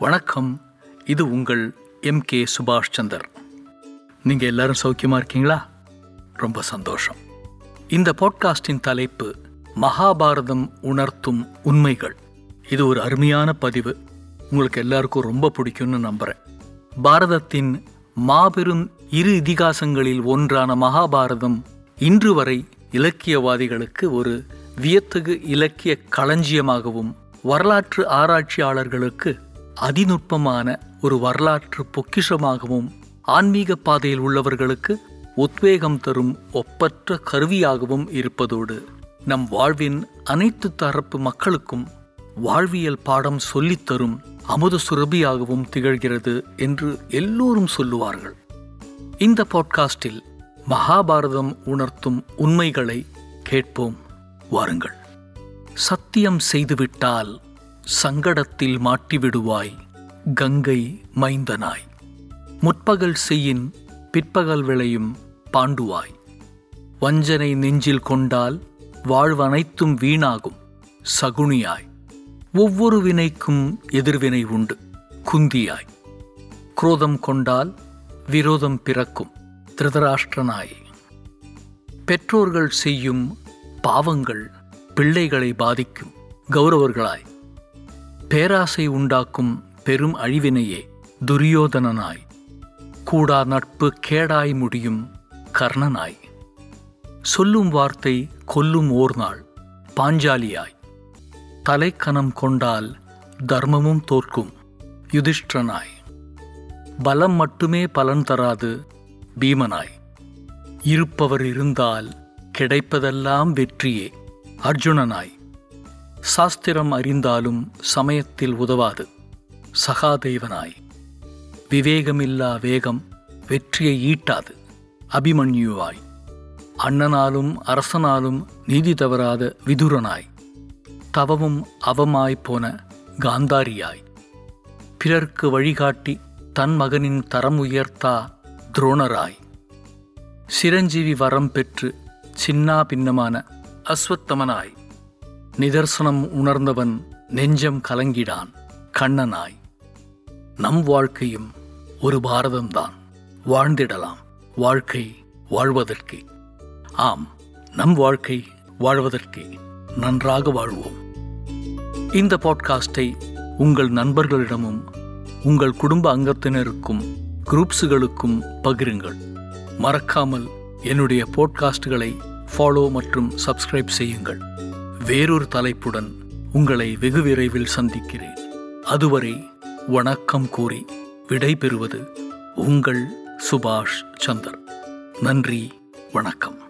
வணக்கம். இது உங்கள் எம் கே சுபாஷ் சந்தர். நீங்கள் எல்லாரும் சௌக்கியமா இருக்கீங்களா? ரொம்ப சந்தோஷம். இந்த பாட்காஸ்டின் தலைப்பு மகாபாரதம் உணர்த்தும் உண்மைகள். இது ஒரு அருமையான பதிவு. உங்களுக்கு எல்லாருக்கும் ரொம்ப பிடிக்கும்னு நம்புகிறேன் பாரதத்தின் மாபெரும் இரு இதிகாசங்களில் ஒன்றான மகாபாரதம் இன்று வரை இலக்கியவாதிகளுக்கு ஒரு வியத்தகு இலக்கிய களஞ்சியமாகவும் வரலாற்று ஆராய்ச்சியாளர்களுக்கு அதிநுட்பமான ஒரு வரலாற்று பொக்கிஷமாகவும் ஆன்மீக பாதையில் உள்ளவர்களுக்கு உத்வேகம் தரும் ஒப்பற்ற கருவியாகவும் இருப்பதோடு நம் வாழ்வின் அனைத்து தரப்பு மக்களுக்கும் வாழ்வியல் பாடம் சொல்லித்தரும் அமுத சுரபியாகவும் திகழ்கிறது என்று எல்லோரும் சொல்லுவார்கள். இந்த பாட்காஸ்டில் மகாபாரதம் உணர்த்தும் உண்மைகளை கேட்போம். வாருங்கள். சத்தியம் செய்துவிட்டால் சங்கடத்தில் மாட்டிவிடுவாய் கங்கை மைந்தனாய். முற்பகல் செய்யின் பிற்பகல் விளையும் பாண்டுவாய். வஞ்சனை நெஞ்சில் கொண்டால் வாழ்வனைத்தும் வீணாகும் சகுனியாய். ஒவ்வொரு வினைக்கும் எதிர்வினை உண்டு குந்தியாய். குரோதம் கொண்டால் விரோதம் பிறக்கும் திருதராஷ்டிரனாய் பெற்றோர்கள் செய்யும் பாவங்கள் பிள்ளைகளை பாதிக்கும் கௌரவர்களாய். பேராசை உண்டாக்கும் பெரும் அழிவினையே துரியோதனனாய். கூடா நட்பு கேடாய் முடியும் கர்ணனாய். சொல்லும் வார்த்தை கொல்லும் ஓர் நாள் பாஞ்சாலியாய். தலைக்கணம் கொண்டால் தர்மமும் தோற்கும் யுதிஷ்டனாய் பலம் மட்டுமே பலன் தராது பீமனாய். இருப்பவர் இருந்தால் கிடைப்பதெல்லாம் வெற்றியே அர்ஜுனனாய். சாஸ்திரம் அறிந்தாலும் சமயத்தில் உதவாது. சகாதேவனாய். விவேகமில்லா வேகம் வெற்றியை ஈட்டாது. அபிமன்யுவாய். அண்ணனாலும் அரசனாலும் நீதி தவறாத விதுரனாய். தவமும் அவமாய் போன காந்தாரியாய். பிறர்க்கு வழிகாட்டி தன் மகனின் தரம் உயர்த்தா துரோணராய். சிரஞ்சீவி வரம் பெற்று சின்னா பின்னமான அஸ்வத்தமனாய். நிதர்சனம் உணர்ந்தவன் நெஞ்சம் கலங்கிடான் கண்ணனாய். நம் வாழ்க்கையும் ஒரு பாரதம்தான். வாழ்ந்திடலாம் வாழ்க்கை வாழ்வதற்கே. ஆம் நம் வாழ்க்கை வாழ்வதற்கே. நன்றாக வாழ்வோம். இந்த பாட்காஸ்டை உங்கள் நண்பர்களிடமும் உங்கள் குடும்ப அங்கத்தினருக்கும் குரூப்ஸுகளுக்கும் பகிருங்கள். மறக்காமல் என்னுடைய போட்காஸ்டுகளை ஃபாலோ மற்றும் சப்ஸ்கிரைப் செய்யுங்கள். வேறொரு தலைப்புடன் உங்களை வெகு விரைவில் சந்திக்கிறேன். அதுவரை வணக்கம் கூறி விடைபெறுவது உங்கள் சுபாஷ் சந்தர். நன்றி வணக்கம்.